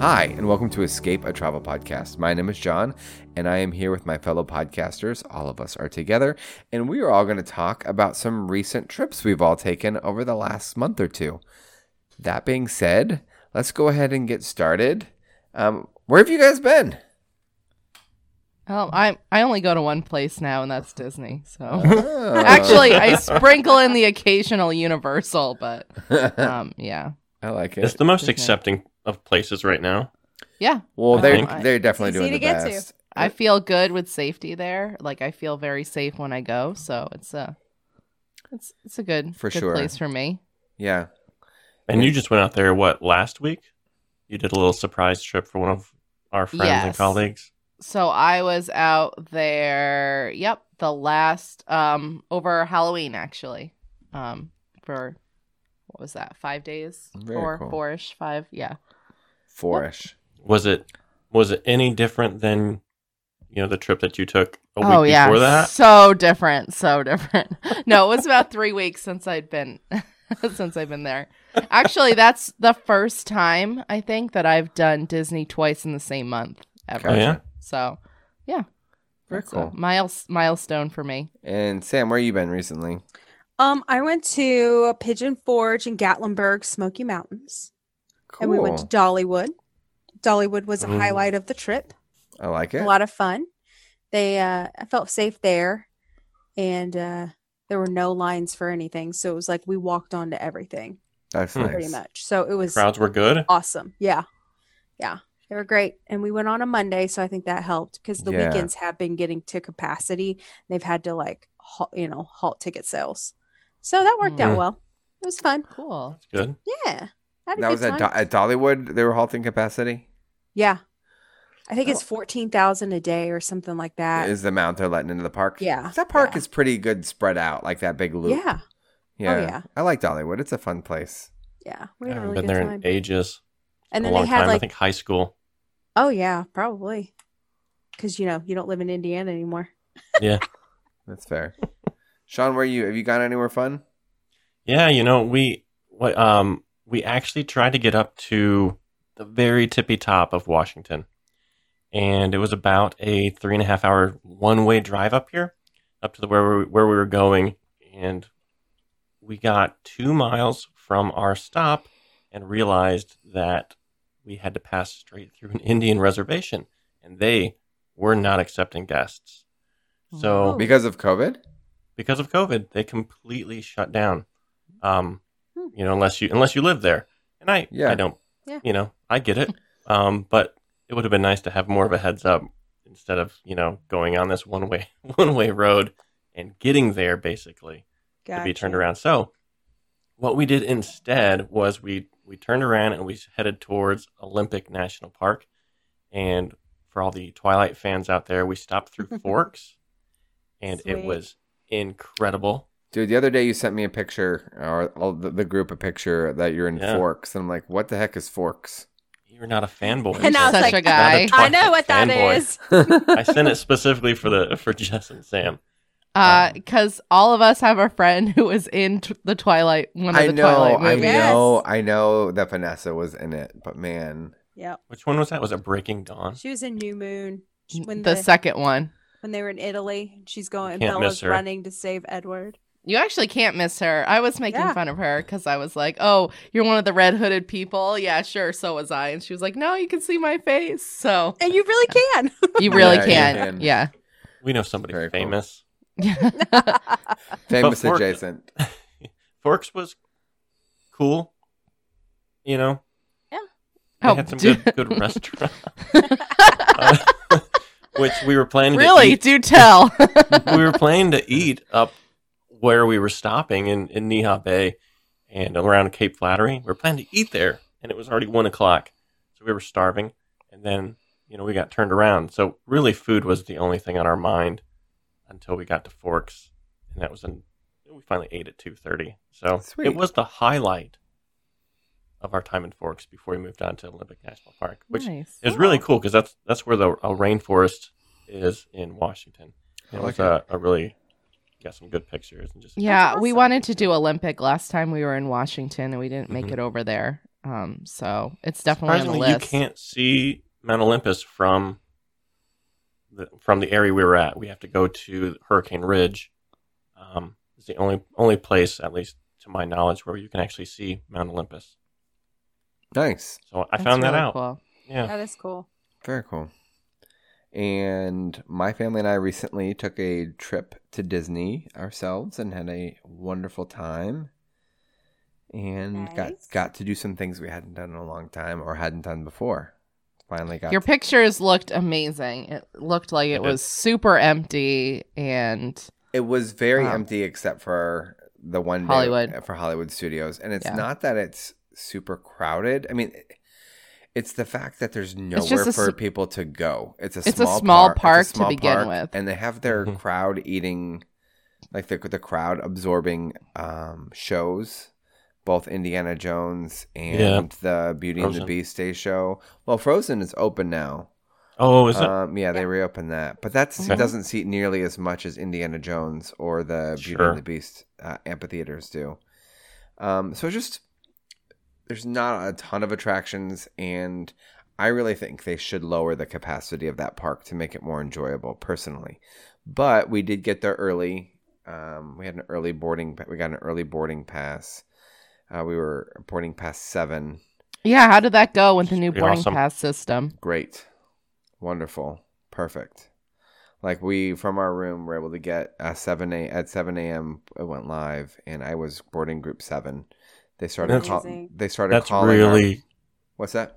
Hi, and welcome to Escape, a travel podcast. My name is John, and I am here with my fellow podcasters. All of us are together, and we are all going to talk about some recent trips we've all taken over the last month or two. That being said, let's go ahead and get started. Um, where have you guys been? Oh, I I only go to one place now, and that's Disney. So Oh. actually, I sprinkle in the occasional Universal, but um, yeah, I like it. It's the most Okay. accepting of places right now. yeah. Well, they're they're definitely It's doing easy the to get to. best. I feel good with safety there. Like I feel very safe when I go, so it's a it's it's a good For good sure. place for me. Yeah, And you just went out there, what, last week? You did a little surprise trip for one of our friends and colleagues. So I was out there. Yep, the last um over Halloween actually. Um for what was that? Five days? Very Four, cool. four-ish, five. Yeah. Fourish. Was it was it any different than you know the trip that you took a week oh yeah, before that? so different, so different. no, it was about three weeks since I'd been since I've been there. Actually, that's the first time I think that I've done Disney twice in the same month ever. Oh yeah. So yeah, Very that's a cool. miles milestone for me. And Sam, where you been recently? Um, I went to Pigeon Forge in Gatlinburg, Smoky Mountains, Cool. and we went to Dollywood. Dollywood was a Ooh. highlight of the trip. I like it. A lot of fun. They, uh, I felt safe there, and uh, there were no lines for anything. So it was like we walked onto everything That's Hmm. nice. pretty much. So it was Crowds were good. awesome. Yeah, yeah, they were great. And we went on a Monday, so I think that helped because the Yeah. weekends have been getting to capacity. They've had to like, halt, you know, halt ticket sales. So that worked out Mm. well. It was fun. Cool. That's good. Yeah, I had a That good was at. Do- at Dollywood. They were halting capacity. yeah, I think it's Oh. fourteen thousand a day or something like that. Is the amount they're letting into the park? Yeah, that park yeah. is pretty good spread out, like that big loop. yeah, yeah. yeah. I like Dollywood. It's a fun place. yeah. I we haven't really been there time. in ages. And a then long they had time. I like, think high school. oh yeah, probably, because you know you don't live in Indiana anymore. Yeah. That's fair. Sean, where you? Have you gone anywhere fun? Yeah, you know, we what um we actually tried to get up to the very tippy top of Washington. And it was about a three and a half hour one way drive up here, up to the where we, where we were going. And we got two miles from our stop and realized that we had to pass straight through an Indian reservation, and they were not accepting guests. So. Because of COVID? because of COVID, they completely shut down. Um, Hmm. you know, unless you unless you live there, and I Yeah. I don't, Yeah. you know, I get it. Um, but it would have been nice to have more of a heads up instead of you know going on this one way one way road and getting there basically to be turned around. So what we did instead was we we turned around and we headed towards Olympic National Park, and for all the Twilight fans out there, we stopped through Forks, and it was incredible. Dude, the other day you sent me a picture, or all the, the group a picture that you're in Yeah. Forks, and I'm like, what the heck is Forks? You're not a fanboy. And I was Such like, a guy. A I know what that fanboy. is. I sent it specifically for the for Jess and Sam. Uh, because all of us have a friend who was in t- the Twilight, one of I the know, Twilight I movies. Yes. know, I know that Vanessa was in it, but man, Yep. Which one was that? Was it Breaking Dawn? She was in New Moon when the the, second one. when they were in Italy. She's going and Can't miss Bella's her. running to save Edward. You actually can't miss her. I was making Yeah. fun of her because I was like, "Oh, you're one of the red hooded people." Yeah, sure. So was I, and she was like, "No, you can see my face." So And you really can. you really Yeah, you can. can. Yeah. We know somebody Very cool. famous. famous adjacent. Forks was cool. You know, they Oh, had some dude. good good restaurants. Uh, which we were planning really? to Do tell. We were planning to eat up where we were stopping in in Neah Bay and around Cape Flattery. We were planning to eat there, and it was already one o'clock, so we were starving. And then you know we got turned around. So really, food was the only thing on our mind. until we got to Forks, and that was in we finally ate at two thirty. So Sweet. it was the highlight of our time in Forks before we moved on to Olympic National Park, which nice. is really oh. cool because that's that's where the a rainforest is in Washington. I It like was a, a really got some good pictures and just Yeah, we wanted to do Olympic last time we were in Washington and we didn't make Mhm. it over there. Um, so it's definitely on the list. you can't see Mount Olympus from the from the area we were at. We have to go to Hurricane Ridge. Um, it's the only only place, at least to my knowledge, where you can actually see Mount Olympus. Nice. So I That's found that out. cool. Yeah, That is cool. Very cool. And my family and I recently took a trip to Disney ourselves and had a wonderful time. And got Nice. got to do some things we hadn't done in a long time or hadn't done before. Finally got Your to- pictures looked amazing. It looked like it It did. was super empty and It was very Wow. empty except for the one Hollywood. for Hollywood Studios, and it's Yeah. not that it's super crowded. I mean, it's the fact that there's nowhere just a for s- people to go. It's a It's a small small par- park it's a to begin park, with. and they have their Mhm. crowd eating, like the the crowd absorbing um, shows. Both Indiana Jones and the Beauty and the Beast Day show. Well, Frozen is open now. Oh, is it? Um, yeah, they reopened that, but that Okay. doesn't seat nearly as much as Indiana Jones or the Beauty Sure. and the Beast uh, amphitheaters do. Um, so just there's not a ton of attractions, and I really think they should lower the capacity of that park to make it more enjoyable, personally. But we did get there early. Um, we had an early boarding. We got an early boarding pass. Uh, we were boarding past seven. yeah, how did that go with the new boarding awesome. pass system? Great. Wonderful. Perfect. Like we from our room were able to get uh, seven a at seven a.m. It went live, and I was boarding group seven. They started. That's- Call, they started That's calling. our- really. what's that?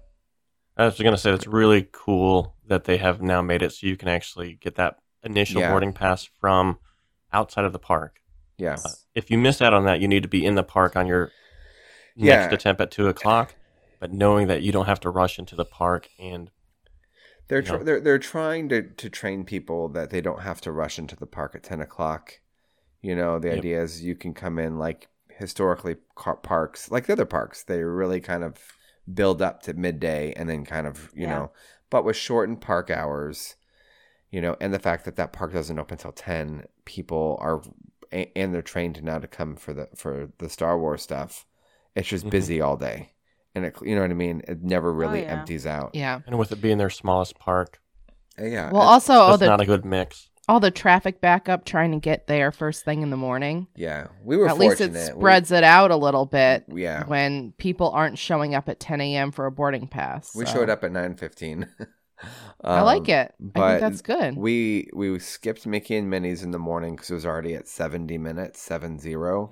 I was going to say it's really cool that they have now made it so you can actually get that initial Yeah. boarding pass from outside of the park. Yes. Uh, if you miss out on that, you need to be in the park on your Yeah. next attempt at two o'clock. But knowing that you don't have to rush into the park and They're tr- they're they're trying to to train people that they don't have to rush into the park at ten o'clock. You know, the Yep. idea is you can come in like historically car- parks, like the other parks. They really kind of build up to midday and then kind of you Yeah. know, but with shortened park hours, you know, and the fact that that park doesn't open until ten, people are and they're trained now to come for the for the Star Wars stuff. It's just Mhm. busy all day, and it you know what I mean. It never really yeah. empties out. Yeah. and with it being their smallest park, Uh, yeah. Well, also all that's the not a good mix. All the traffic backup trying to get there first thing in the morning. Yeah, we were At least it fortunate. We- spreads it out a little bit yeah, when people aren't showing up at 10 a.m. for a boarding pass. we so. showed up at nine fifteen. I like it. I Um, think that's good. We we skipped Mickey and Minnie's in the morning because it was already at seventy minutes, seven zero.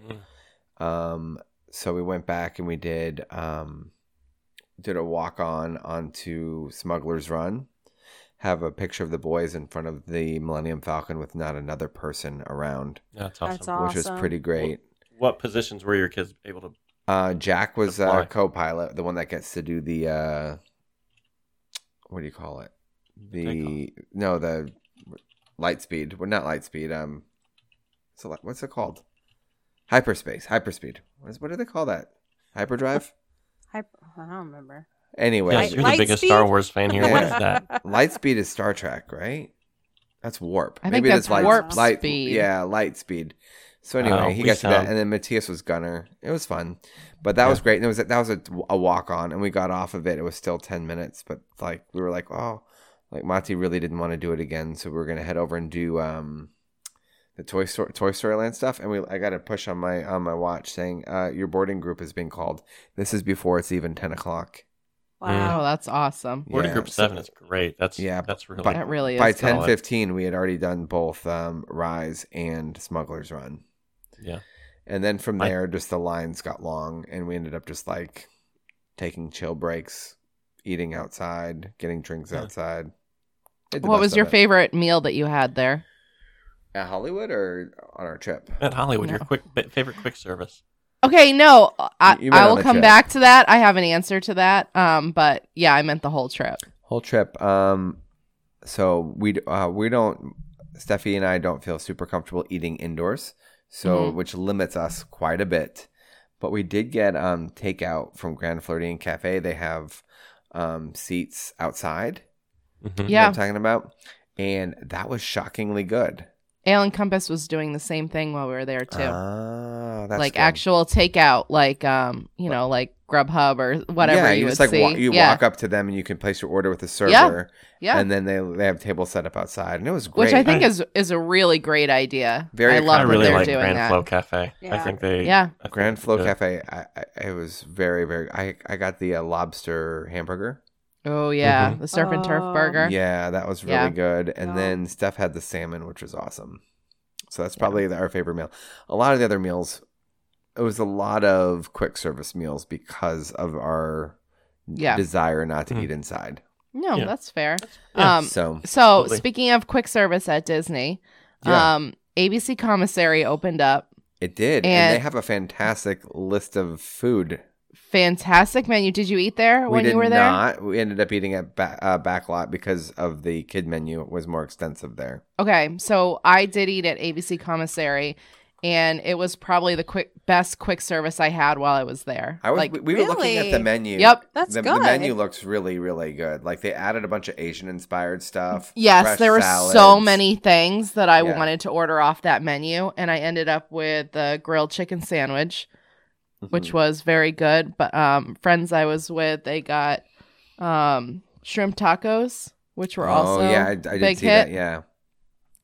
Mm. Um, so we went back and we did um, did a walk on onto Smuggler's Run. Have a picture of the boys in front of the Millennium Falcon with not another person around, That's awesome. That's awesome. which was pretty great. What positions were your kids able to? Uh, Jack was To fly. uh, co-pilot, the one that gets to do the uh, what do you call it? The no, the light speed. Well, not light speed. Um, so what's it called? Hyperspace, hyperspeed. What, is, what do they call that? Hyperdrive. I, I don't remember. Anyway, Yes, you're the biggest speed? Star Wars fan here. What is Yeah. that? Lightspeed is Star Trek, right? That's warp. I think Maybe that's light, warp light, speed. Yeah, light speed. So anyway, Oh, he we got to that, and then Matthias was gunner. It was fun, but that was great. And it was that was a, a walk on, and we got off of it. It was still ten minutes, but like we were like, oh, like Mati really didn't want to do it again, so we were gonna head over and do um the Toy Story Toy Story Land stuff. And we I got a push on my on my watch saying uh, your boarding group is being called. This is before it's even ten o'clock. Wow. That's awesome. Boarding Yeah, Group so- Seven is great. That's Yeah, That's really. but- That really is By good. ten solid. fifteen, we had already done both um, Rise and Smuggler's Run. yeah. And then from I- there, just the lines got long, and we ended up just like taking chill breaks, eating outside, getting drinks Yeah. outside. What was your it. favorite meal that you had there? At Hollywood or on our trip? At Hollywood, your quick favorite quick service. Okay, no, I, You- you went I on will the come trip. back to that. I have an answer to that. Um, but yeah, I meant the whole trip. Whole trip. Um, so we uh we don't Steffi and I don't feel super comfortable eating indoors, so Mhm. which limits us quite a bit. But we did get um, takeout from Grand Floridian Cafe. They have um, seats outside. Mhm. you know Yeah. what I'm talking about, and that was shockingly good. Ale & Compass was doing the same thing while we were there too. Ah, that's like good. actual takeout, like um, you know, like Grubhub or whatever yeah, you, you, would just like see. wa- you yeah. walk up to them and you can place your order with the server, yeah, yeah. and then they they have tables set up outside, and it was great. which I think I- is is a really great idea. Very I love I really like doing Grand that. Flow Cafe. I think they Yeah. I think Grand Flo good. Cafe, I, I it was very very. I I got the uh, lobster hamburger. Oh yeah, Mhm. the surf and turf Oh. burger. Yeah, that was really Yeah. good. And Yeah. then Steph had the salmon, which was awesome. So that's Yeah. probably our favorite meal. A lot of the other meals, it was a lot of quick service meals because of our Yeah. desire not to Mhm. eat inside. No, Yeah. that's fair. Yeah. Um, so so Absolutely. speaking of quick service at Disney, Yeah. um, ABC Commissary opened up. it did, and, and- they have a fantastic list of food. Fantastic menu. Did you eat there we when you were there? not. We ended up eating at ba- uh, Backlot because of the kid menu was more extensive there. Okay, so I did eat at ABC Commissary, and it was probably the quick best quick service I had while I was there. I was. like, we, we were looking at the menu. Yep. That's the, good. the menu looks really, really good. Like they added a bunch of Asian inspired stuff. yes, there were so many things that I Yeah. wanted to order off that menu, and I ended up with the grilled chicken sandwich, Mhm. which was very good. But um, friends I was with, they got um shrimp tacos, which were oh also yeah, I, I did big see hit. that. Yeah,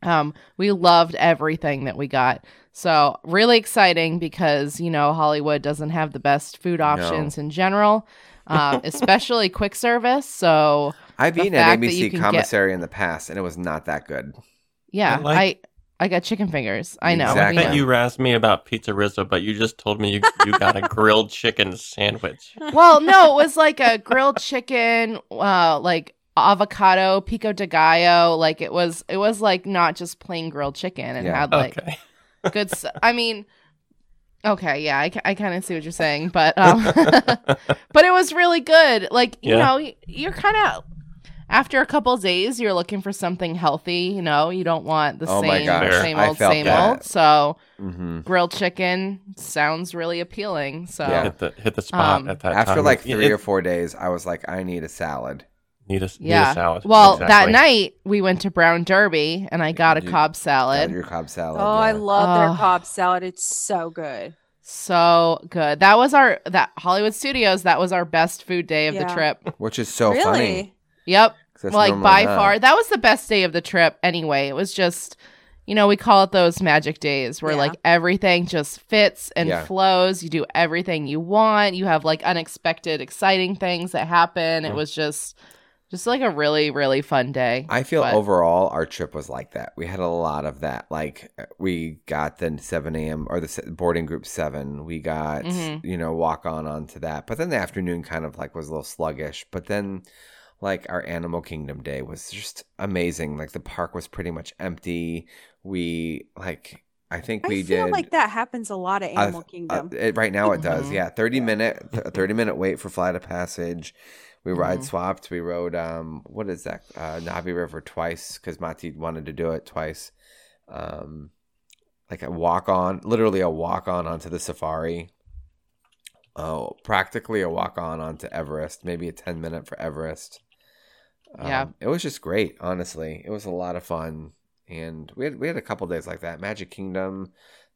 Um, we loved everything that we got. So really exciting because you know Hollywood doesn't have the best food options in general, um, especially quick service. So I've The eaten at fact ABC can get- commissary in the past, and it was not that good. yeah, I like- I I got chicken fingers. I know. Exactly. I bet know. you asked me about Pizza Rizzo, but you just told me you, you got a grilled chicken sandwich. well, no, it was like a grilled chicken, uh, like avocado pico de gallo. Like it was, it was like not just plain grilled chicken and Yeah. had like okay. good. s- I mean, okay, yeah, I, I kind of see what you're saying, but um, but it was really good. Like you Yeah. know, you're kind of after a couple days, you're looking for something healthy. You know, you don't want the Oh same same old same that. old. So hmm grilled chicken sounds really appealing. So Yeah. hit the hit the spot Um, at that After time. like three it- or four days, I was like, I need a salad. need a, need yeah. a salad. Well, that night we went to Brown Derby and I got a You- Cobb Salad. salad. Your Cobb salad. Oh, I yeah. love their Oh. Cobb salad. It's so good. So good. That was our that Hollywood Studios. That was our best food day of the trip. Which is so really? funny. Yep. 'Cause that's like by not. far, that was the best day of the trip. Anyway, it was just, you know, we call it those magic days where Yeah. like everything just fits and Yeah. flows. You do everything you want. You have like unexpected, exciting things that happen. It Mhm. was just, just like a really, really fun day. I feel But- overall our trip was like that. We had a lot of that. Like we got the 7 a.m. or the boarding group 7. We got, Mhm. you know, walk on onto that. But then the afternoon kind of like was a little sluggish. But then like our Animal Kingdom day was just amazing. Like the park was pretty much empty. We like, I think I we feel did. like that happens a lot at Uh, Animal uh, Kingdom. it, right now it does, Mhm. yeah. Thirty minute, th- thirty minute wait for Flight of Passage. We ride Mhm. swapped. We rode um, what is that? Uh, Na'vi River twice because Mati wanted to do it twice. Um, like a walk on, literally a walk on onto the safari. Oh, practically a walk on onto Everest. Maybe a ten minute for Everest. Um, Yeah. it was just great. Honestly, it was a lot of fun, and we had we had a couple days like that. Magic Kingdom,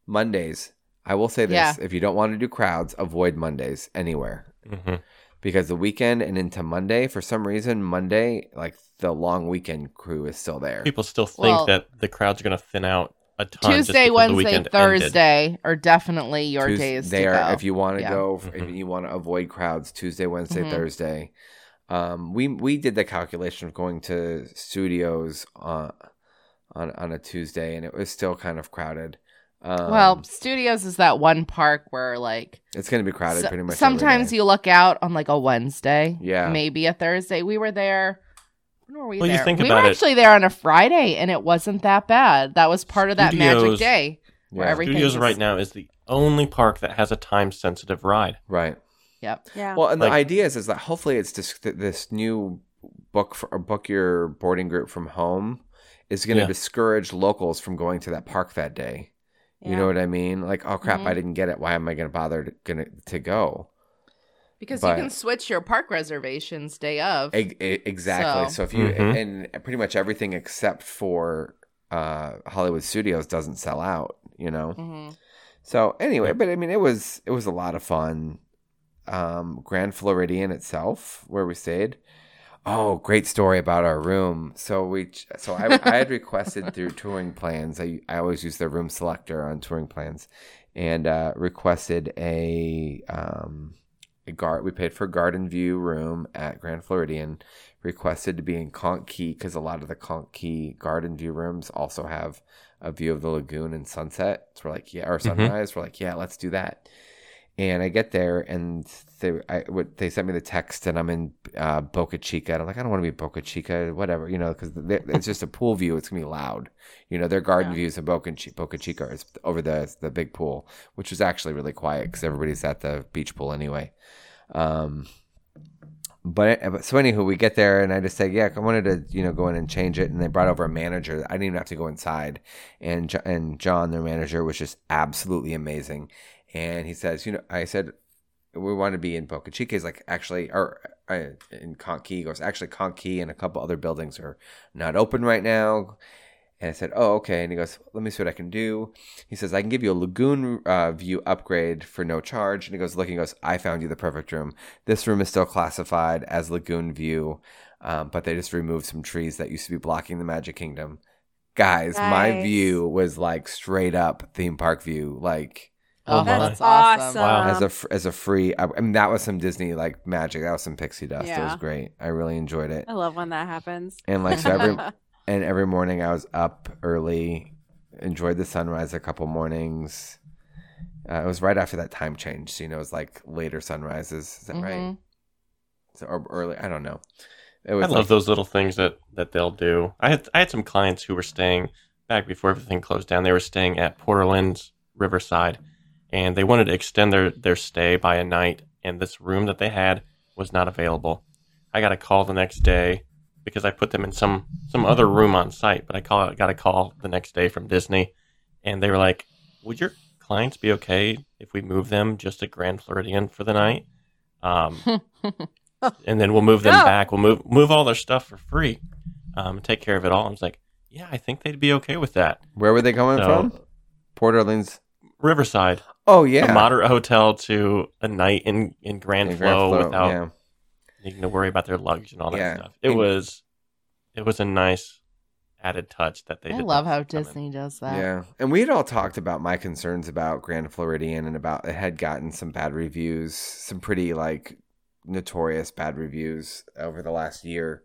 Mondays. I will say this: Yeah. if you don't want to do crowds, avoid Mondays anywhere Mhm. because the weekend and into Monday, for some reason, Monday, like the long weekend crew is still there. People still think Well- that the crowd's are going to thin out a ton. just Tuesday, the Wednesday, weekend ended. Thursday are definitely your Tues- days they to are go. if you want to Yeah. go if Mhm. you want to avoid crowds Tuesday, Wednesday, Mhm. Thursday. Um, we we did the calculation of going to studios on on on a Tuesday, and it was still kind of crowded. Um, well, studios is that one park where like it's going to be crowded so- pretty much. sometimes day. you look out on like a Wednesday, Yeah. maybe a Thursday. We were there. When were we Well, you there? think we about were it- actually there on a Friday, and it wasn't that bad. That was part of that magic day. where yeah, everything Studios is- right now is the only park that has a time sensitive ride. right. Yep. yeah. Well, and Like- the idea is is that hopefully it's this this new book for or book your boarding group from home is going to Yeah. discourage locals from going to that park that day. You know what I mean? Like, oh crap, Mhm. I didn't get it. Why am I going to bother to, gonna, to go? Because But- you can switch your park reservations day of. E- e- exactly. So, So- if you Mhm. and pretty much everything except for uh, Hollywood Studios doesn't sell out. You know. Mhm. So anyway, but I mean, it was it was a lot of fun. Um, Grand Floridian itself, where we stayed. Oh, great story about our room. So we, so I, I had requested through touring plans. I I always use the room selector on touring plans, and uh, requested a um a guard. We paid for a garden view room at Grand Floridian. Requested to be in Conch Key because a lot of the Conch Key garden view rooms also have a view of the lagoon and sunset. So we're like, yeah, or sunrise. We're like, yeah, let's do that. And I get there, and they I, what, they sent me the text, and I'm in uh, Boca Chica. And I'm like, I don't want to be Boca Chica, whatever, you know, because it's just a pool view. It's gonna be loud, you know. Their garden Yeah. views of Boca, Boca Chica is over the the big pool, which was actually really quiet because everybody's at the beach pool anyway. Um, but but- so anywho, we get there and I just say, yeah, I wanted to you know go in and change it, and they brought over a manager. I didn't even have to go inside, and and John, their manager, was just absolutely amazing. And he says, you know, I said we want to be in Boca Chica. He's like, actually, or uh, in Key. He goes, actually, Conch and a couple other buildings are not open right now. And I said, oh, okay. And he goes, let me see what I can do. He says, I can give you a lagoon uh, view upgrade for no charge. And he goes, look, he goes, I found you the perfect room. This room is still classified as lagoon view, um, but they just removed some trees that used to be blocking the Magic Kingdom. Guys, my view was like straight up theme park view, like Oh, that's awesome. Wow. as a f- as a free. I, I mean, that was some Disney like magic. That was some pixie dust. It was great. I really enjoyed it. I love when that happens. And like so every and every morning I was up early, enjoyed the sunrise a couple mornings. Uh, it was right after that time change, so you know it was like later sunrises. Is that right? Mhm. So, or early? I don't know. It I was love those little things that that they'll do. I had I had some clients who were staying back before everything closed down. They were staying at Port Orleans Riverside, and they wanted to extend their their stay by a night. And this room that they had was not available. I got a call the next day because I put them in some some other room on site. But I call got a call the next day from Disney, and they were like, "Would your clients be okay if we move them just to Grand Floridian for the night?" Um, and then we'll move them No. back. We'll move move all their stuff for free, um, take care of it all. I was like, yeah, I think they'd be okay with that. Where were they coming So- from? Port Orleans. Riverside, Oh yeah, a moderate hotel to a night in in Grand In Flow Flow, without yeah. needing to worry about their luggage and all that Yeah. stuff. It And- was it was a nice added touch that they. I did love how come in. Disney does that. Yeah, and we had all talked about my concerns about Grand Floridian and about it had gotten some bad reviews, some pretty like notorious bad reviews over the last year.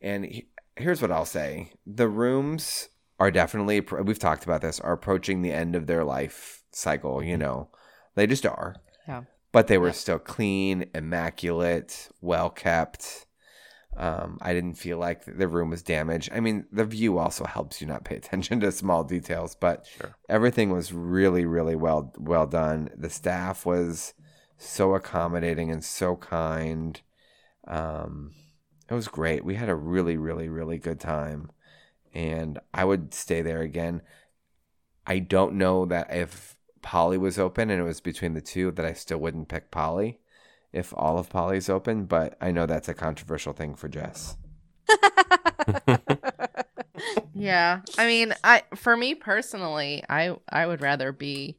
And he, here's what I'll say: the rooms are definitely we've talked about this are approaching the end of their life cycle. You know, they just are. Yeah. But they were Yeah. still clean, immaculate, well kept. Um, I didn't feel like the room was damaged. I mean, the view also helps you not pay attention to small details, but Sure. everything was really, really well well done. The staff was so accommodating and so kind. Um, it was great. We had a really, really, really good time, and I would stay there again. I don't know that if Poly was open and it was between the two, that I still wouldn't pick Poly if all of Poly's open, but I know that's a controversial thing for Jess. Yeah. I mean, I for me personally, I I would rather be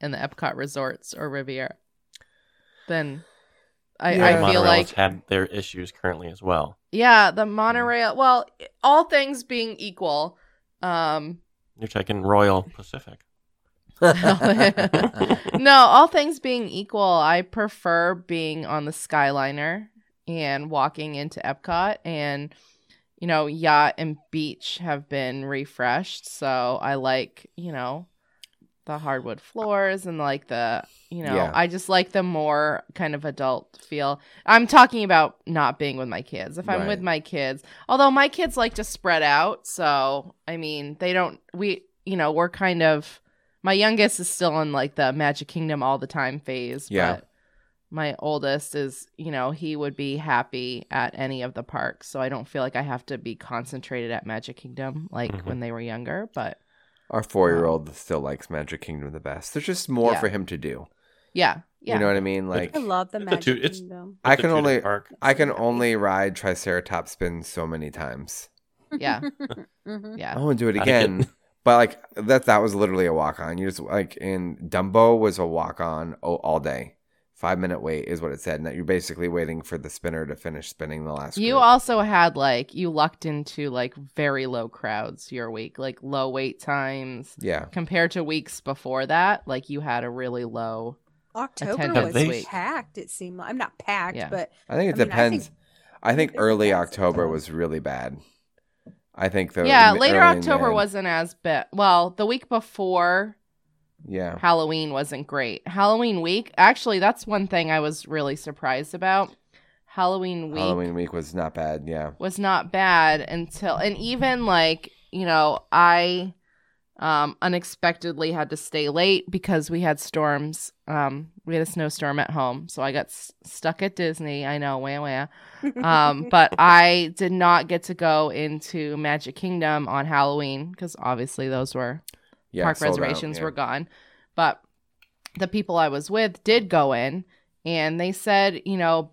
in the Epcot resorts or Riviera than I, Yeah. I feel Monorail's like had their issues currently as well. Yeah, the monorail. Well, all things being equal, um, You're taking Royal Pacific. no, all things being equal, I prefer being on the Skyliner and walking into Epcot and you know, yacht and beach have been refreshed, so I like, you know, the hardwood floors and like the, you know, Yeah. I just like the more kind of adult feel. I'm talking about not being with my kids. If I'm Right. with my kids, although my kids like to spread out, so I mean, they don't we, you know, we're kind of my youngest is still in like the Magic Kingdom all the time phase. Yeah. But my oldest is, you know, he would be happy at any of the parks. So I don't feel like I have to be concentrated at Magic Kingdom like Mhm. when they were younger. But Our four year old still likes Magic Kingdom the best. There's just more Yeah. for him to do. yeah, yeah. You know what I mean? Like I love the It's Magic two- it's- Kingdom. I It's a can only park. I can only ride Triceratops spin so many times. Yeah. Mhm. yeah. I want to do it again. But like that that was literally a walk on. You just like in Dumbo was a walk on all day. Five minute wait is what it said. And that you're basically waiting for the spinner to finish spinning the last. You group. also had like you lucked into like very low crowds your week, like low wait times yeah. compared to weeks before that. Like you had a really low. October Attendance was week. packed. It seemed like I'm not packed, Yeah. but I think it I mean, I depends. think- I think, think early October was really bad. I think the yeah, the later October wasn't as bad. Well, the week before yeah. Halloween wasn't great. Halloween week, actually, that's one thing I was really surprised about. Halloween week Halloween week was not bad. Yeah. was not bad until, and even like, you know, I um, unexpectedly had to stay late because we had storms. Um, we had a snowstorm at home. So I got s- stuck at Disney. I know, wah, wah. Um, but I did not get to go into Magic Kingdom on Halloween because obviously those were Yeah. park sold out, reservations yeah. were gone. But the people I was with did go in, and they said, you know,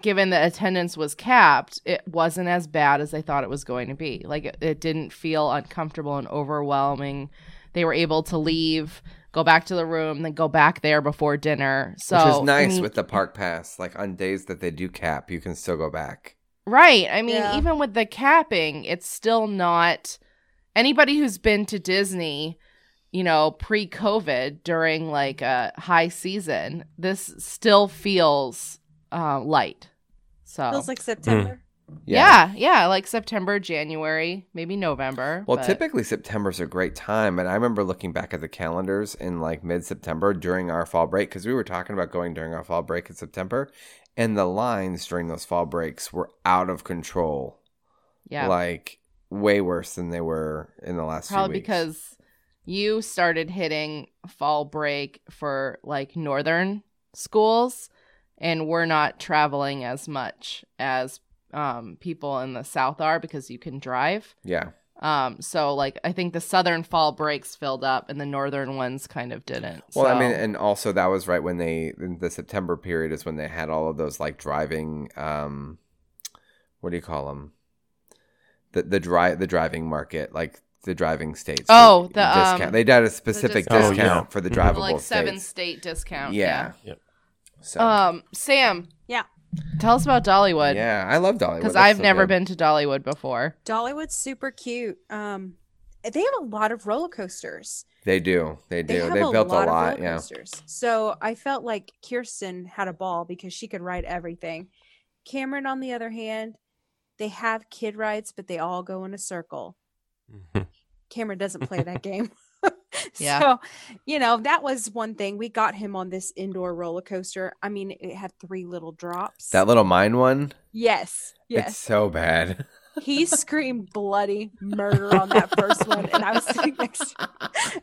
given the attendance was capped, it wasn't as bad as they thought it was going to be. Like it, it didn't feel uncomfortable and overwhelming. They were able to leave, go back to the room, then go back there before dinner. So Which is I nice mean- with the park pass. Like on days that they do cap, you can still go back. Right. I mean, Yeah. even with the capping, it's still not anybody who's been to Disney, you know, pre COVID during like a high season, this still feels uh, light. So, feels like September. yeah. yeah, like September, January, maybe November. Well, but- typically September's a great time, and I remember looking back at the calendars in like mid-September during our fall break because we were talking about going during our fall break in September, and the lines during those fall breaks were out of control, yeah, like way worse than they were in the last. probably few weeks. because you started hitting fall break for like northern schools and we're not traveling as much as um, people in the south are because you can drive yeah, um, so like i think the southern fall breaks filled up and the northern ones kind of didn't well, I mean, and also that was right when they in the September period is when they had all of those like driving. um What do you call them? The the drive the driving market like. The driving states. Oh, the, discount. um, they did a specific discount. Oh, yeah. for the Mhm. drivable like seven states. state discount Yeah. Yep. So um sam Yeah. tell us about dollywood yeah, I love Dollywood. because i've so never good. been to dollywood before Dollywood's super cute. Um, they have a lot of roller coasters. They do. They do. They do. have They a built lot a of lot. roller Yeah. coasters. So I felt like Kirsten had a ball because she could ride everything. Cameron, on the other hand, they have kid rides, but they all go in a circle. Mhm. Cameron doesn't play that game. Yeah. So, you know, that was one thing. We got him on this indoor roller coaster. I mean, it had three little drops. That little mine one. yes. It's Yes. so bad. he screamed bloody murder on that first one. And I was sitting next to him.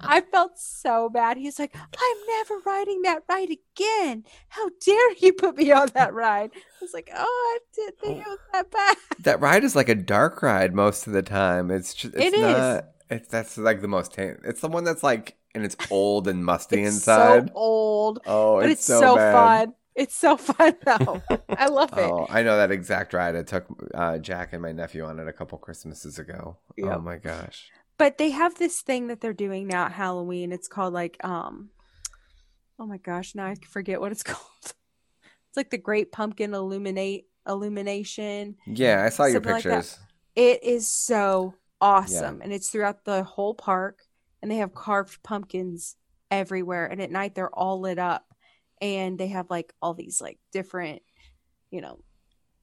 I felt so bad. He's like, I'm never riding that ride again. How dare you put me on that ride? I was like, oh, I didn't think it was that bad. That ride is like a dark ride most of the time. It's just. It's It is. not. It's that's like the most. Tan- it's the one that's like and it's old and musty It's inside. so old, oh, but it's, it's, so, bad. fun. It's so fun though. I love it. Oh, I know that exact ride. I took uh, Jack and my nephew on it a couple Christmases ago. Oh my gosh. But they have this thing that they're doing now at Halloween. It's called like um oh my gosh, now I forget what it's called. It's like the Great Pumpkin Illuminate Illumination. Yeah, I saw your Something like pictures. It is so awesome. And it's throughout the whole park and they have carved pumpkins everywhere and at night they're all lit up and they have like all these like different you know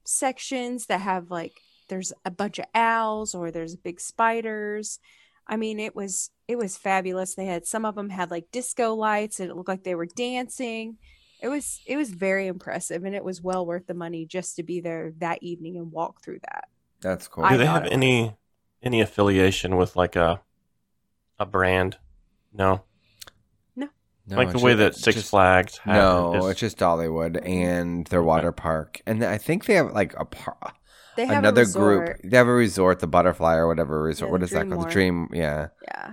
sections that have like there's a bunch of owls or there's big spiders i mean it was it was fabulous they had some of them had like disco lights and it looked like they were dancing it was it was very impressive and it was well worth the money just to be there that evening and walk through that That's cool. I Do they have any any affiliation with like a a brand? No. No. No, like the way ju- that Six just- Flags have No, it. it's just Dollywood and their water park, and I think they have like a par- They have another a group. They have a resort, the Butterfly or whatever resort. Yeah, what the is that called? The Dream Dream. Yeah. Yeah.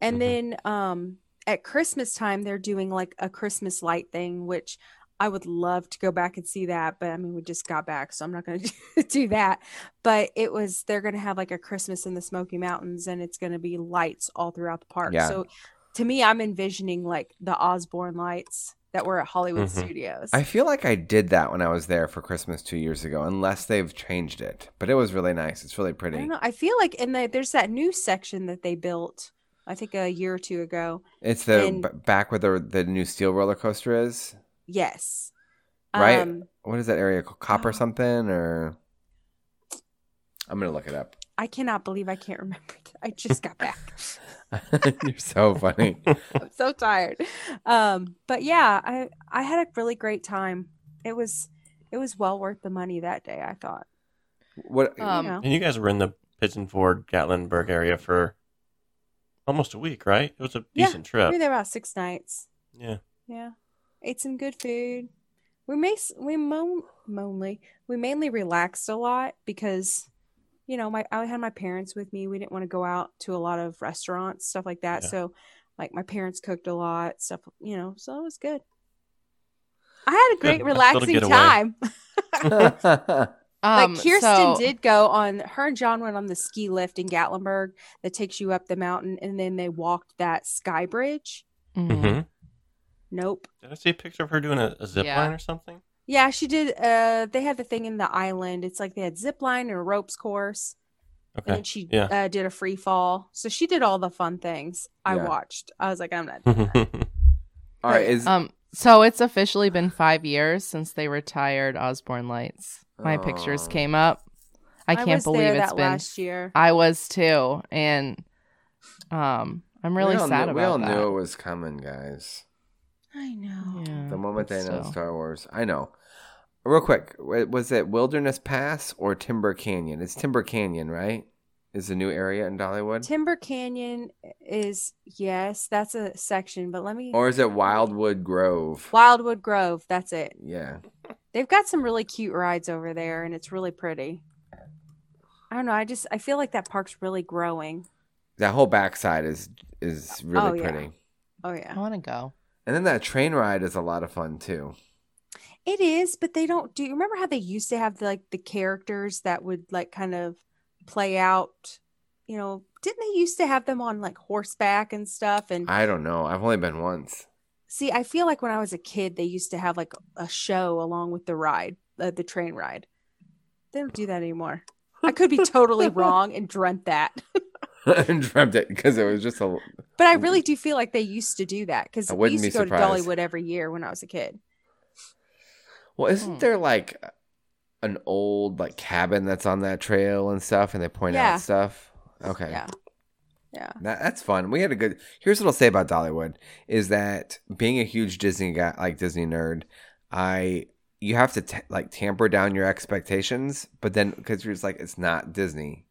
And Mhm. then um at Christmas time they're doing like a Christmas light thing, which I would love to go back and see that, but I mean we just got back, so I'm not going to do that. But it was they're going to have like a Christmas in the Smoky Mountains and it's going to be lights all throughout the park. Yeah. So to me I'm envisioning like the Osborne lights that were at Hollywood Mhm. Studios. I feel like I did that when I was there for Christmas two years ago, unless they've changed it. But it was really nice. It's really I pretty. don't know. I feel like in the there's that new section that they built I think a year or two ago. It's the And- b- back where the the new steel roller coaster is. Yes. Right. Um, What is that area called? Copper Oh. something or? I'm gonna look it up. I cannot believe I can't remember. I just got back. You're so funny. I'm so tired. Um, but yeah, I I had a really great time. It was it was well worth the money that day. I thought. What? Um, you know. And you guys were in the Pigeon Forge, Gatlinburg area for almost a week, right? It was a Yeah, decent We trip. were there about six nights. Yeah. Yeah, ate some good food. We may we mo- mainly we mainly relaxed a lot because you know my I had my parents with me. We didn't want to go out to a lot of restaurants stuff like that. Yeah. So like my parents cooked a lot stuff. You know, so it was good. I had a great Good. Nice little relaxing time. Um, like Kirsten so- did go on her and John went on the ski lift in Gatlinburg that takes you up the mountain and then they walked that sky bridge. Mhm. hmm Nope. Did I see a picture of her doing a, a zip Yeah. line or something? Yeah, she did uh they had the thing in the island. It's like they had zip line and a ropes course. And Okay. then she Yeah. uh, did a free fall. So she did all the fun things. I Yeah. watched. I was like, I'm not doing that. All right. Is Um, so it's officially been five years since they retired Osborne Lights. My pictures Oh. came up. I can't was believe it's been. last year. I was too, and um, I'm really sad knew, about We all that. knew it was coming, guys. I know. Yeah, The moment but they announced still. Star Wars, I know. Real quick, was it Wilderness Pass or Timber Canyon? It's Timber Canyon, right? Is the new area in Dollywood, Timber Canyon is yes, that's a section, but let me or is it Wildwood Grove? Wildwood Grove, that's it. Yeah, They've got some really cute rides over there and it's really pretty. I don't know, I just I feel like that park's really growing. that whole backside is is really oh, pretty. Oh, yeah. Oh I want to go. And then that train ride is a lot of fun too. It is, but they don't do you remember how they used to have like the characters that would like kind of play out, you know, didn't they used to have them on like horseback and stuff and I don't know. I've only been once. see, I feel like when I was a kid they used to have like a show along with the ride, uh, the train ride. They don't do that anymore. I could be totally wrong and dreamt that. and dreamt it because it was just a. But I really do feel like they used to do that because I we used to go surprised. to Dollywood every year when I was a kid. Well, isn't Hmm. there like an old like cabin that's on that trail and stuff, and they point Yeah. out stuff? Okay. Yeah. Yeah. That, that's fun. We had a good. Here's what I'll say about Dollywood is that being a huge Disney guy, like Disney nerd, I you have to t- like tamper down your expectations, but then because you're just like it's not Disney.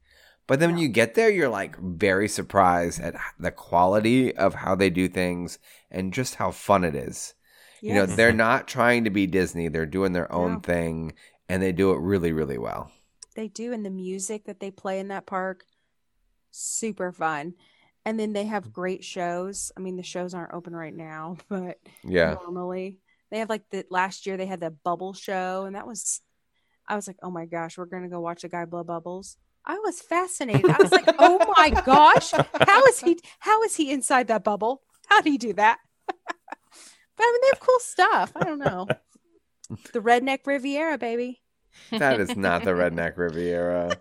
But then when you get there, you're like very surprised at the quality of how they do things and just how fun it is. You know, they're not trying to be Disney; they're doing their own No. thing, and they do it really, really well. They do, and the music that they play in that park, super fun. And then they have great shows. I mean, the shows aren't open right now, but Yeah. normally they have like the last year they had the bubble show, and that was, I was like, oh my gosh, we're gonna go watch a guy blow bubbles. I was fascinated. I was like, oh my gosh, how is he? How is he inside that bubble? How do you do that? but I mean, they have cool stuff. I don't know. The Redneck Riviera, baby. That is not the Redneck Riviera.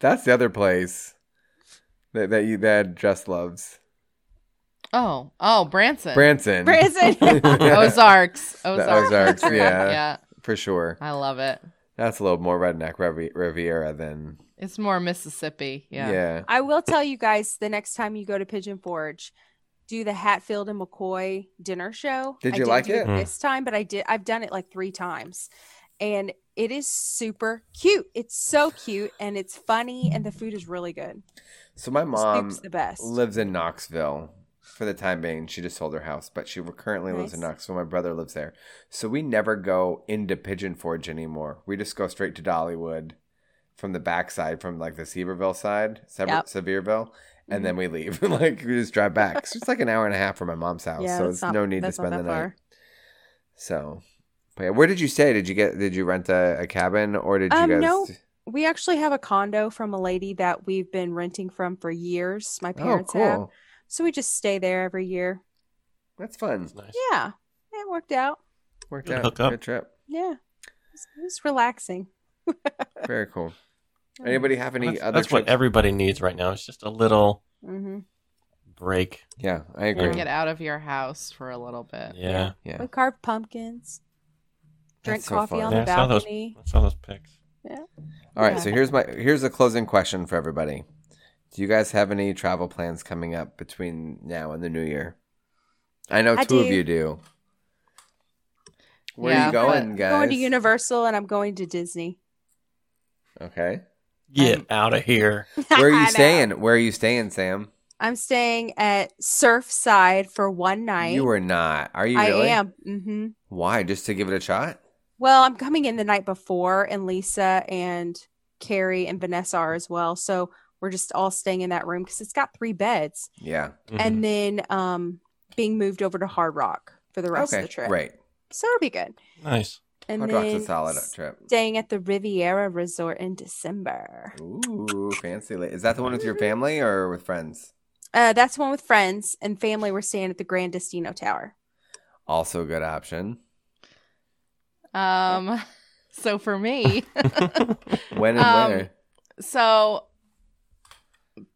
That's the other place that, that you that Just loves. Oh, oh, Branson. Branson. Branson. Ozarks. The Ozarks. Ozarks, yeah. yeah. For sure. I love it. That's a little more Redneck Rivi- Riviera than. It's more Mississippi. Yeah. Yeah. I will tell you guys the next time you go to Pigeon Forge, do the Hatfield and McCoy dinner show. Did I you didn't like do it? Hmm. this time? But I did. I've done it like three times, and it is super cute. It's so cute, and it's funny, and the food is really good. So my mom Soup's the best. lives in Knoxville, for the time being. She just sold her house, but she currently lives in Knoxville. My brother lives there, so we never go into Pigeon Forge anymore. We just go straight to Dollywood from the backside, from like the Sevierville side, Sever- Yep. Sevierville, and Mm-hmm. then we leave. like we just drive back. So it's like an hour and a half from my mom's house, Yeah, so that's it's not- no need to spend the that night. far. So, but yeah, where did you stay? Did you get? Did you rent a, a cabin or did you Um, guys? no. We actually have a condo from a lady that we've been renting from for years. My Oh, parents have. So we just stay there every year. That's fun. That's nice. Yeah. It worked out. Worked Good out. hookup. Good trip. Yeah. It's, it's relaxing. Very cool. Anybody have any That's, other? that's what everybody needs right now. It's just a little Mm-hmm. break. Yeah, I Or agree. get out of your house for a little bit. Yeah. Yeah. We carve pumpkins. Drink so coffee fun. on Yeah, the I saw those. balcony. I saw those pics. Yeah. All right, Yeah. so here's my here's a closing question for everybody. Do you guys have any travel plans coming up between now and the new year? I know I two of you do. Where are Yeah, you going, guys? Going to Universal and I'm going to Disney. Okay. Get Um, out of here. Where are you staying? Where are you staying, Sam? I'm staying at Surfside for one night. You are not. Are you I really? am. hmm Why? Just to give it a shot? Well, I'm coming in the night before, and Lisa and Carrie and Vanessa are as well. So we're just all staying in that room because it's got three beds, Yeah. Mhm. and then um being moved over to Hard Rock for the rest okay. of the trip. Right. So it'll be good. nice. And Hard then Rock's a solid trip. staying at the Riviera Resort in December. Ooh, fancy. Is that the one with your family or with friends? Uh, that's one with friends and family. We're staying at the Gran Destino Tower. Also a good option. Um, so for me, When and Um, where? so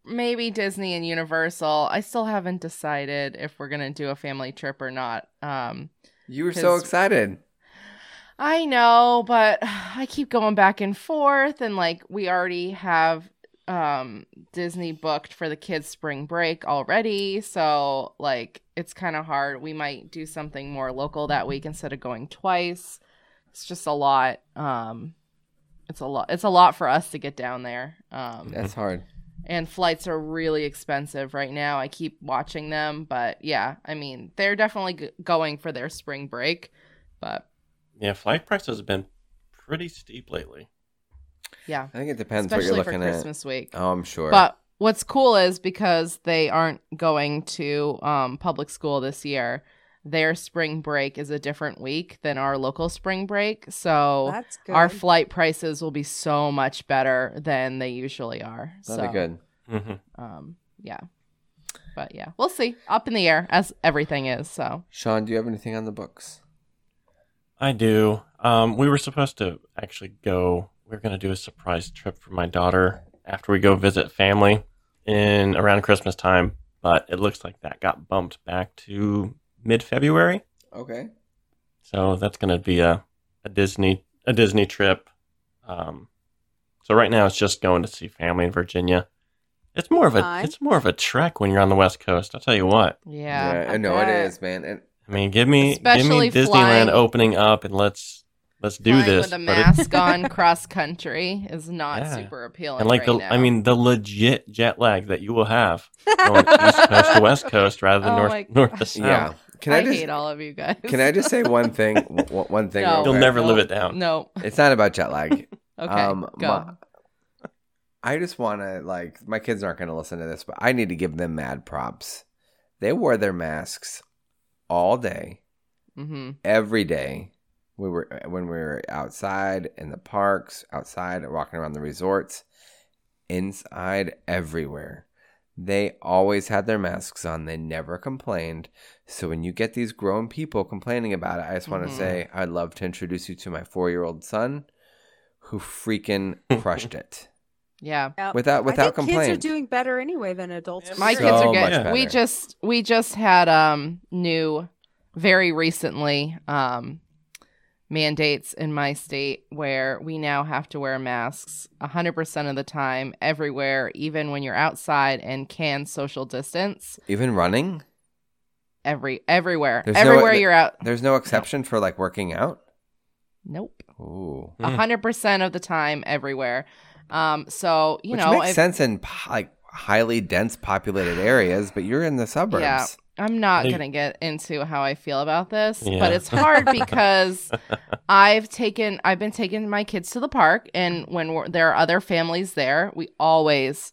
maybe Disney and Universal. I still haven't decided if we're gonna do a family trip or not. Um, You were so excited. I know, but I keep going back and forth, and like we already have um Disney booked for the kids' spring break already, so like it's kind of hard. We might do something more local that week instead of going twice. It's just a lot. Um, it's a lot. It's a lot for us to get down there. Um, That's hard. and flights are really expensive right now. I keep watching them, but yeah, I mean they're definitely g- going for their spring break, but Yeah, flight prices have been pretty steep lately. yeah. I think it depends especially what you're for looking at. Christmas week. Oh, I'm sure. But what's cool is because they aren't going to um, public school this year, their spring break is a different week than our local spring break. So That's good. our flight prices will be so much better than they usually are. That'd so, be good. hmm Um, yeah. But yeah, we'll see. Up in the air as everything is. So Sean, do you have anything on the books? I do. Um, we were supposed to actually go. We are going to do a surprise trip for my daughter after we go visit family in around Christmas time, but it looks like that got bumped back to mid February. Okay. So that's going to be a, a Disney a Disney trip. Um, so right now it's just going to see family in Virginia. It's more of a Fine. it's more of a trek when you're on the West Coast. I'll tell you what. yeah. I I know it bet. is, man. And I mean, give me Especially give me Disneyland flying- opening up and let's let's do Flying this. with a But it- mask on cross country is not Yeah. super appealing. and like right the now. I mean the legit jet lag that you will have going east coast to west coast rather than Oh north my north to gosh. south. yeah. Can I, I, just hate all of you guys. can I just say one thing? w- one thing. No. real You'll quick? never live it down. No. It's not about jet lag. Okay. um, go. my- I just want to like my kids aren't going to listen to this, but I need to give them mad props. They wore their masks all day, mm-hmm. every day. We were when we were outside in the parks, outside walking around the resorts, inside everywhere. They always had their masks on. They never complained. So when you get these grown people complaining about it, I just want to say I'd love to introduce you to my four-year-old son, who freaking crushed it. Yeah. Yep. Without- I without think kids are doing better anyway than adults. My So kids are much getting. We just we just had um new very recently um mandates in my state where we now have to wear masks 100% of the time everywhere even when you're outside and can social distance Even running, every everywhere There's no- everywhere you're out there's no exception for like working out. nope Ooh, Mm. 100% of the time everywhere um so you which know makes if- sense in like highly dense populated areas, but you're in the suburbs. Yeah. I'm not They- going to get into how I feel about this, Yeah. but it's hard because I've taken I've been taking my kids to the park and when we're, there are other families there, we always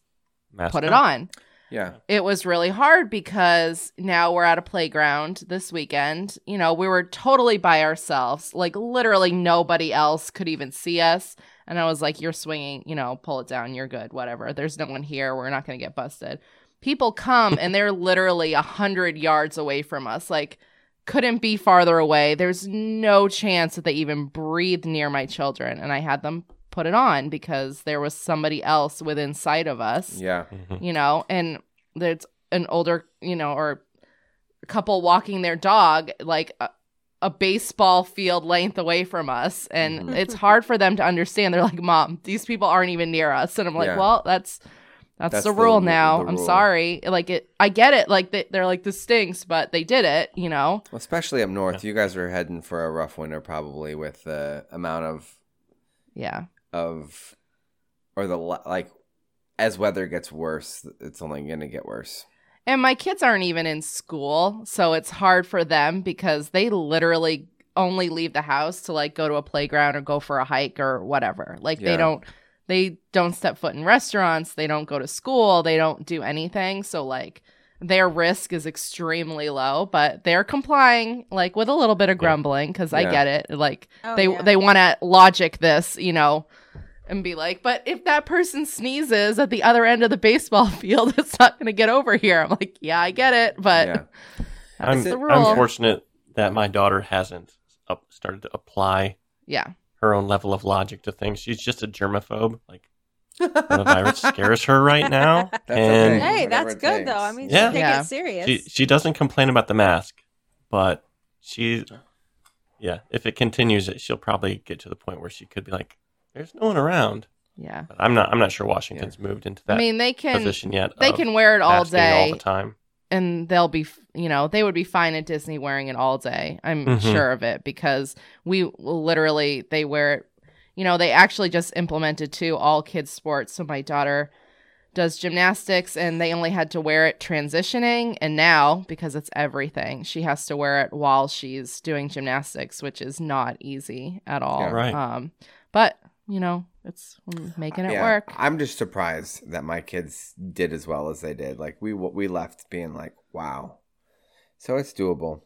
Mask put it on. Yeah. It was really hard because now we're at a playground this weekend. You know, we were totally by ourselves. Like literally nobody else could even see us. And I was like, "You're swinging, you know, pull it down. You're good. Whatever. There's no one here. We're not going to get busted." People come and they're literally a hundred yards away from us. Like, couldn't be farther away. There's no chance that they even breathed near my children. And I had them put it on because there was somebody else within sight of us Yeah. Mhm. you know, and there's an older, you know, or couple walking their dog like a, a baseball field length away from us. And Mhm. it's hard for them to understand. They're like, Mom, these people aren't even near us. And I'm like, Yeah. Well, that's that's, That's the the rule ru- now. the I'm sorry. Like it I get it. Like they, they're like this stinks, but they did it, you know. Well, especially up north, you guys are heading for a rough winter, probably with the amount of Yeah. of or the like as weather gets worse, it's only going to get worse. And my kids aren't even in school, so it's hard for them because they literally only leave the house to like go to a playground or go for a hike or whatever. Like Yeah. they don't they don't step foot in restaurants, they don't go to school, they don't do anything. So like their risk is extremely low, but they're complying like with a little bit of grumbling cuz I get it. Like Oh, they yeah. they want to logic this, you know, and be like, but if that person sneezes at the other end of the baseball field, it's not going to get over here. I'm like, yeah, I get it, but yeah. that's I'm, the rule. I'm fortunate that my daughter hasn't up, started to apply yeah, her own level of logic to things. She's just a germaphobe. Like the virus scares her right now, That's and okay. Hey, that's it good though. I mean, Yeah. she take Yeah. it serious. she she doesn't complain about the mask, but she, yeah, if it continues, she'll probably get to the point where she could be like, "There's no one around." yeah. But I'm not. I'm not sure Washington's moved into that I mean, they can position yet. they can wear it all masking all the time. and they'll be, f- you know, they would be fine at Disney wearing it all day. I'm Mhm. sure of it because we literally they wear it. You know, they actually just implemented to all kids sports. So my daughter does gymnastics and they only had to wear it transitioning and now because it's everything she has to wear it while she's doing gymnastics which is not easy at all Yeah. Right. um but you know it's making it Yeah, work I'm just surprised that my kids did as well as they did. Like we we left being like, wow. So it's doable.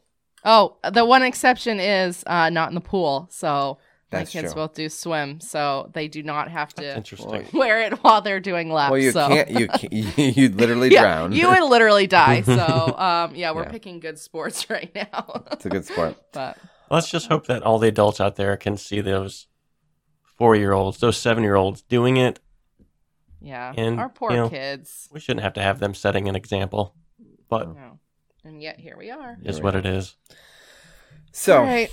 oh the one exception is uh not in the pool so That's my kids true. both do swim so they do not have to wear it while they're doing laps well, you so. can't. You can't, you'd literally yeah, drown. you would literally die so um yeah we're Yeah. picking good sports right now it's a good sport. but Let's just hope that all the adults out there can see those four year olds, those seven year olds doing it. Yeah. And, Our poor you know, kids. We shouldn't have to have them setting an example, but No. And yet here we are. is Here what it is. So All right.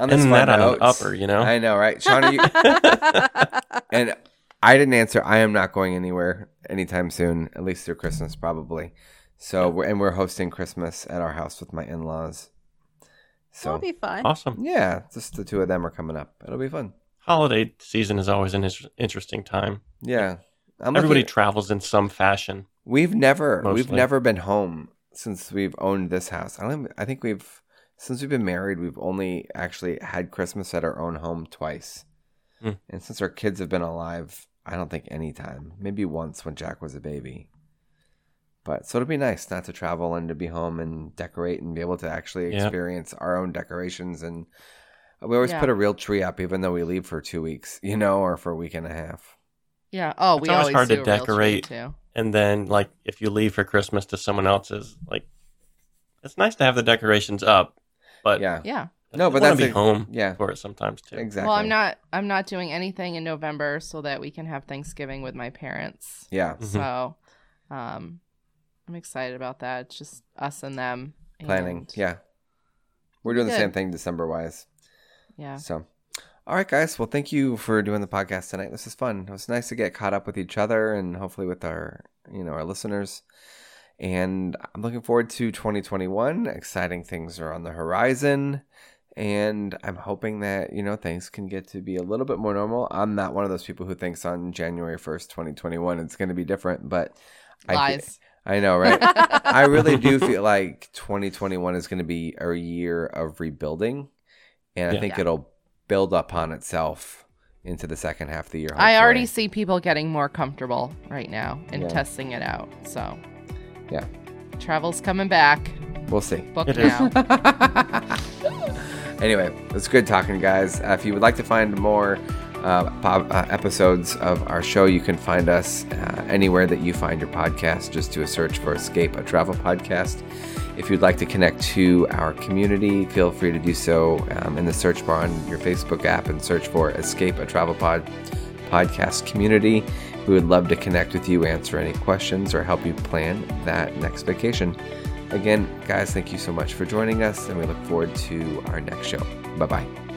on this Isn't fun that on note, an upper, you know? I know, right, Shauna? You, and I didn't answer. I am not going anywhere anytime soon, at least through Christmas, probably. So, we're, and we're hosting Christmas at our house with my in-laws. So, That'll be fun. Awesome. yeah, just the two of them are coming up. It'll be fun. Holiday season is always an interesting time. Yeah, I'm Everybody looking- travels in some fashion. we've never we've never been home since we've owned this house. I don't. I think we've since we've been married, we've only actually had Christmas at our own home twice. Hmm. And since our kids have been alive, I don't think any time. Maybe once when Jack was a baby. But so it'll be nice not to travel and to be home and decorate and be able to actually Yeah. experience our own decorations. And we always Yeah. put a real tree up, even though we leave for two weeks, you know, or for a week and a half. Yeah. Oh, It's we always always hard to do a real treat, decorate. too. And then, like, if you leave for Christmas to someone else's, like, it's nice to have the decorations up, but Yeah, Yeah. No, but I that's be a- home yeah. for it sometimes too. exactly. Well, I'm not. I'm not doing anything in November so that we can have Thanksgiving with my parents. Yeah, Mhm. So, um, I'm excited about that. It's just us and them planning. and- Yeah, we're doing the same thing December wise. Yeah. So, all right, guys. Well, thank you for doing the podcast tonight. This is fun. It was nice to get caught up with each other and hopefully with our, you know, our listeners. And I'm looking forward to 2021. Exciting things are on the horizon. And I'm hoping that, you know, things can get to be a little bit more normal. I'm not one of those people who thinks on January 1st, 2021, it's going to be different, but I, Lies. I know, right? I really do feel like 2021 is going to be a year of rebuilding, and I Yeah. think Yeah. it'll build upon itself into the second half of the year. I already see people getting more comfortable right now and Yeah. testing it out. So, Yeah. travel's coming back. We'll see. Book It is. now. Anyway, it's good talking, to you guys. Uh, if you would like to find more uh, uh, episodes of our show, you can find us uh, anywhere that you find your podcast. Just do a search for Escape, a travel podcast. If you'd like to connect to our community, feel free to do so um, in the search bar on your Facebook app and search for Escape, a travel pod podcast community. We would love to connect with you, answer any questions, or help you plan that next vacation. Again, guys, thank you so much for joining us, and we look forward to our next show. Bye bye.